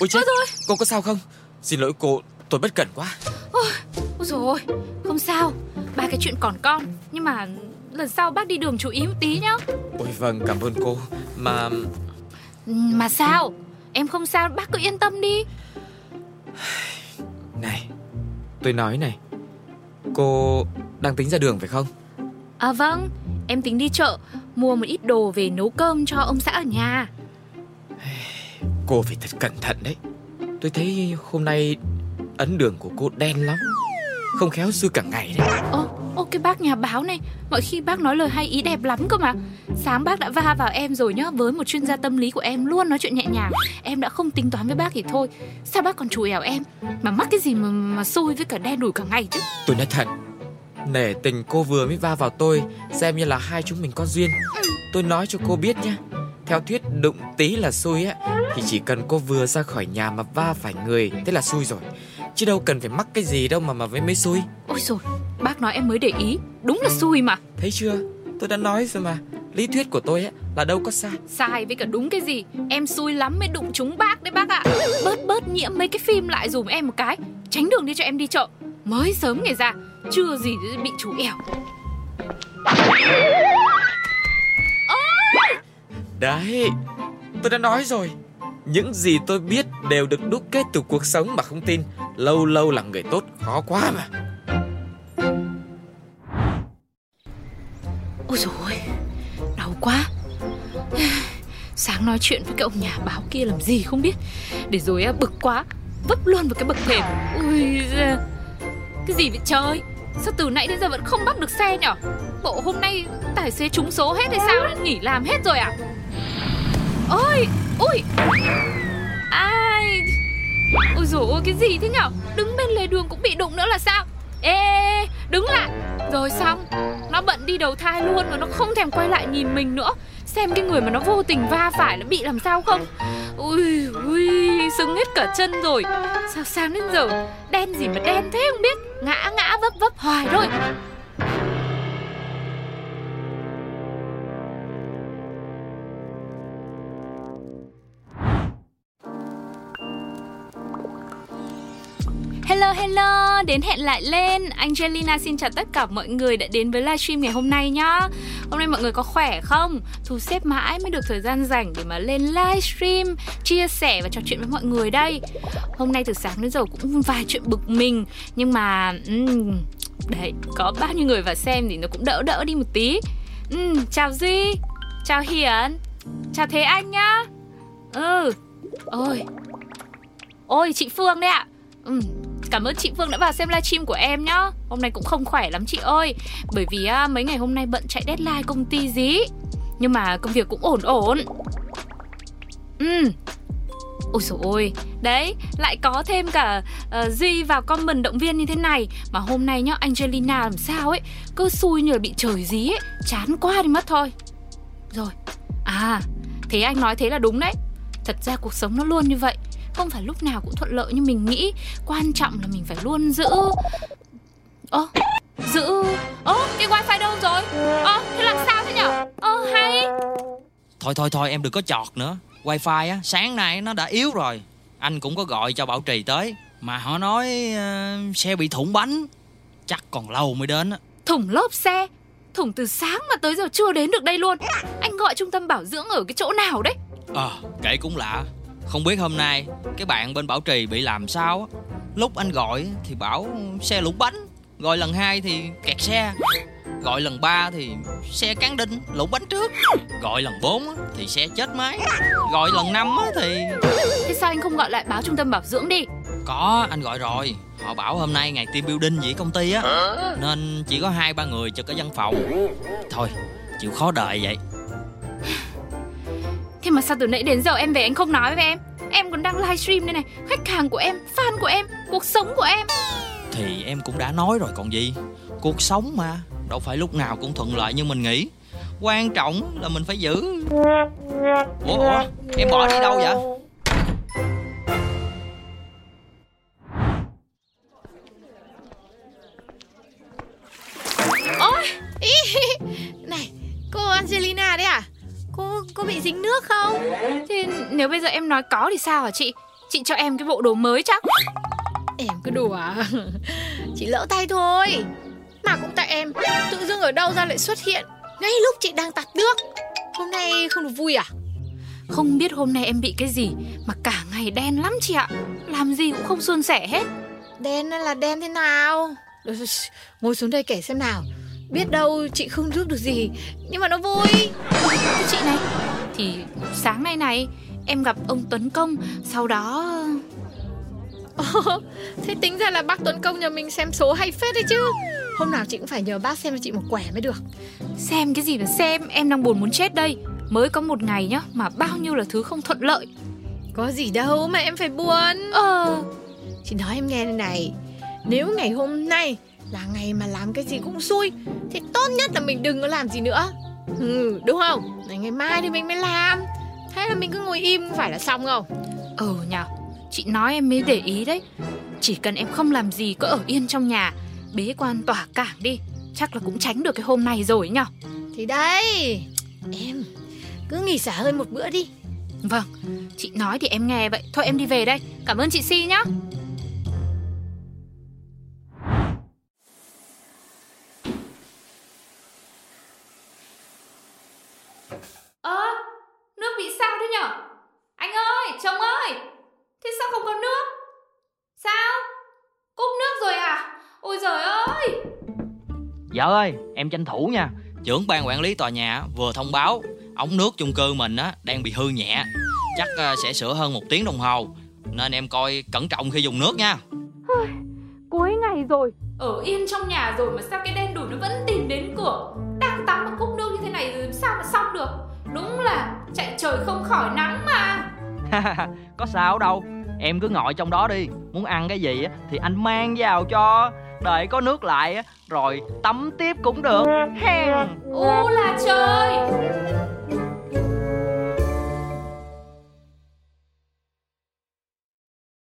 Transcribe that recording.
Ôi chết, Ôi cô có sao không? Xin lỗi cô, tôi bất cẩn quá. Ôi rồi Không sao Ba cái chuyện còn con Nhưng mà lần sau bác đi đường chú ý một tí nhá Ôi vâng, cảm ơn cô. Mà Mà sao Em không sao bác cứ yên tâm đi này, tôi nói này. Cô đang tính ra đường phải không? À vâng Em tính đi chợ Mua một ít đồ về nấu cơm cho ông xã ở nhà Cô phải thật cẩn thận đấy. Tôi thấy hôm nay ấn đường của cô đen lắm. Không khéo xui cả ngày đấy. Ô, ô cái bác nhà báo này Mọi khi bác nói lời hay ý đẹp lắm cơ mà Sáng bác đã va vào em rồi nhá Với một chuyên gia tâm lý của em luôn nói chuyện nhẹ nhàng Em đã không tính toán với bác thì thôi Sao bác còn chùi ẻo em Mà mắc cái gì mà, mà xui với cả đen đủi cả ngày chứ Tôi nói thật, nể tình cô vừa mới va vào tôi, xem như là hai chúng mình có duyên. Tôi nói cho cô biết nhá. Theo thuyết đụng tí là xui á, thì chỉ cần cô vừa ra khỏi nhà mà va phải người, thế là xui rồi. Chứ đâu cần phải mắc cái gì đâu mà mà mới mới xui. Ôi rồi bác nói em mới để ý Đúng là xui mà Thấy chưa? Tôi đã nói rồi mà. Lý thuyết của tôi á là đâu có sai. Sai với cả đúng cái gì Em xui lắm mới đụng chúng bác đấy bác ạ Bớt bớt nhiễm mấy cái phim lại dùm em một cái Tránh đường đi cho em đi chợ Mới sớm ngày ra Chưa gì bị chú ẻo Đấy, tôi đã nói rồi. Những gì tôi biết đều được đúc kết từ cuộc sống mà không tin. Lâu lâu là người tốt khó quá mà. Ôi dồi ôi Đau quá. Sáng nói chuyện với cái ông nhà báo kia làm gì không biết. Để rồi á, bực quá Vấp luôn vào cái bậc thềm. Ui da. Cái gì vậy trời? Sao từ nãy đến giờ vẫn không bắt được xe nhở? Bộ hôm nay tài xế trúng số hết hay sao? Nghỉ làm hết rồi à? Ôi Ui Ai. Ôi dồi ôi, cái gì thế nhở? Đứng bên lề đường cũng bị đụng nữa là sao? Ê, đứng lại. Rồi xong. Nó bận đi đầu thai luôn mà nó không thèm quay lại nhìn mình nữa. Xem cái người mà nó vô tình va phải nó bị làm sao không? Ui ui, Sưng hết cả chân rồi. Sao sáng đến giờ, Đen gì mà đen thế không biết? Ngã ngã, vấp vấp. Hoài thôi. Hello hello, đến hẹn lại lên. Angelina xin chào tất cả mọi người đã đến với livestream ngày hôm nay nhá. Hôm nay mọi người có khỏe không? Thu xếp mãi mới được thời gian rảnh để mà lên livestream Chia sẻ và trò chuyện với mọi người đây. Hôm nay từ sáng đến giờ cũng vài chuyện bực mình Nhưng mà um, Đấy, có bao nhiêu người vào xem thì nó cũng đỡ đỡ đi một tí. Um, Chào Duy Chào Hiền Chào Thế Anh nhá. Ừ Ôi. Ôi chị Phương đấy ạ. Ừ, cảm ơn chị Phương đã vào xem livestream của em nhá. Hôm nay cũng không khỏe lắm chị ơi. Bởi vì à, mấy ngày hôm nay bận chạy deadline công ty dí. Nhưng mà công việc cũng ổn ổn. Ừ Ôi dồi ôi. Đấy, lại có thêm cả uh, Duy vào comment động viên như thế này. Mà hôm nay nhá, Angelina làm sao ấy Cứ xui như là bị trời dí ấy. Chán quá đi mất thôi. Rồi, à Thế anh nói thế là đúng đấy. Thật ra cuộc sống nó luôn như vậy không phải lúc nào cũng thuận lợi như mình nghĩ. Quan trọng là mình phải luôn giữ. Ơ giữ. Ơ cái wifi đâu rồi? Ơ thế làm sao thế nhở? Ơ hay. Thôi thôi thôi em đừng có chọt nữa. Wifi á sáng nay nó đã yếu rồi. Anh cũng có gọi cho Bảo Trì tới. Mà họ nói ờ, xe bị thủng bánh. Chắc còn lâu mới đến á. Thủng lốp xe. Thủng từ sáng mà tới giờ chưa đến được đây luôn. Anh gọi trung tâm bảo dưỡng ở cái chỗ nào đấy? Ờ kể cũng lạ Không biết hôm nay cái bạn bên Bảo Trì bị làm sao á. Lúc anh gọi thì bảo xe lủng bánh Gọi lần hai thì kẹt xe Gọi lần ba thì xe cán đinh lủng bánh trước Gọi lần bốn thì xe chết máy Gọi lần năm á thì thế sao anh không gọi lại báo trung tâm bảo dưỡng đi? Có anh gọi rồi. Họ bảo hôm nay ngày team building vậy công ty á. Nên chỉ có hai ba người trực ở văn phòng. Thôi chịu khó đợi vậy thế mà sao từ nãy đến giờ em về anh không nói với em? Em còn đang livestream đây này khách hàng của em fan của em cuộc sống của em. Thì em cũng đã nói rồi còn gì. Cuộc sống mà Đâu phải lúc nào cũng thuận lợi như mình nghĩ. Quan trọng là mình phải giữ. Ủa, ủa em bỏ đi đâu vậy? Dính nước không? Thế nếu bây giờ em nói có thì sao hả chị? Chị cho em cái bộ đồ mới chắc. Em cứ đùa. Chị lỡ tay thôi. Mà cũng tại em Tự dưng ở đâu ra lại xuất hiện Ngay lúc chị đang tạt nước. Hôm nay không được vui à? Không biết hôm nay em bị cái gì Mà cả ngày đen lắm chị ạ. Làm gì cũng không suôn sẻ hết. Đen là đen thế nào? Ngồi xuống đây kể xem nào. Biết đâu chị không giúp được gì Nhưng mà nó vui. Chị này Thì sáng nay này Em gặp ông Tuấn Công Sau đó Ồ, Thế tính ra là bác Tuấn Công nhà mình xem số hay phết đấy chứ. Hôm nào chị cũng phải nhờ bác xem cho chị một quẻ mới được. Xem cái gì mà xem Em đang buồn muốn chết đây. Mới có một ngày nhá Mà bao nhiêu là thứ không thuận lợi. Có gì đâu mà em phải buồn. Ờ. Chị nói em nghe đây này Nếu ngày hôm nay là ngày mà làm cái gì cũng xui Thì tốt nhất là mình đừng có làm gì nữa Ừ đúng không? Ngày mai thì mình mới làm. Thế là mình cứ ngồi im phải là xong không? Ừ nhờ Chị nói em mới để ý đấy. Chỉ cần em không làm gì cứ ở yên trong nhà Bế quan tỏa cảng đi. Chắc là cũng tránh được cái hôm này rồi nhở Thì đây Em cứ nghỉ xả hơi một bữa đi. Vâng Chị nói thì em nghe vậy. Thôi em đi về đây. Cảm ơn chị Si nhá Ơ Nước bị sao thế nhở? Anh ơi chồng ơi Thế sao không có nước? Sao? Cúp nước rồi à? Ôi giời ơi! Vợ ơi em tranh thủ nha. Trưởng ban quản lý tòa nhà vừa thông báo Ống nước chung cư mình á đang bị hư nhẹ. Chắc ờ, sẽ sửa hơn một tiếng đồng hồ. Nên em coi cẩn trọng khi dùng nước nha. Cuối ngày rồi. Ở yên trong nhà rồi mà sao cái đen đủi nó vẫn tìm đến cửa? Đang tắm một cốc Đúng là chạy trời không khỏi nắng mà. Có sao đâu. Em cứ ngồi trong đó đi. Muốn ăn cái gì á thì anh mang vào cho. Đợi có nước lại á Rồi tắm tiếp cũng được. Hen Ô là trời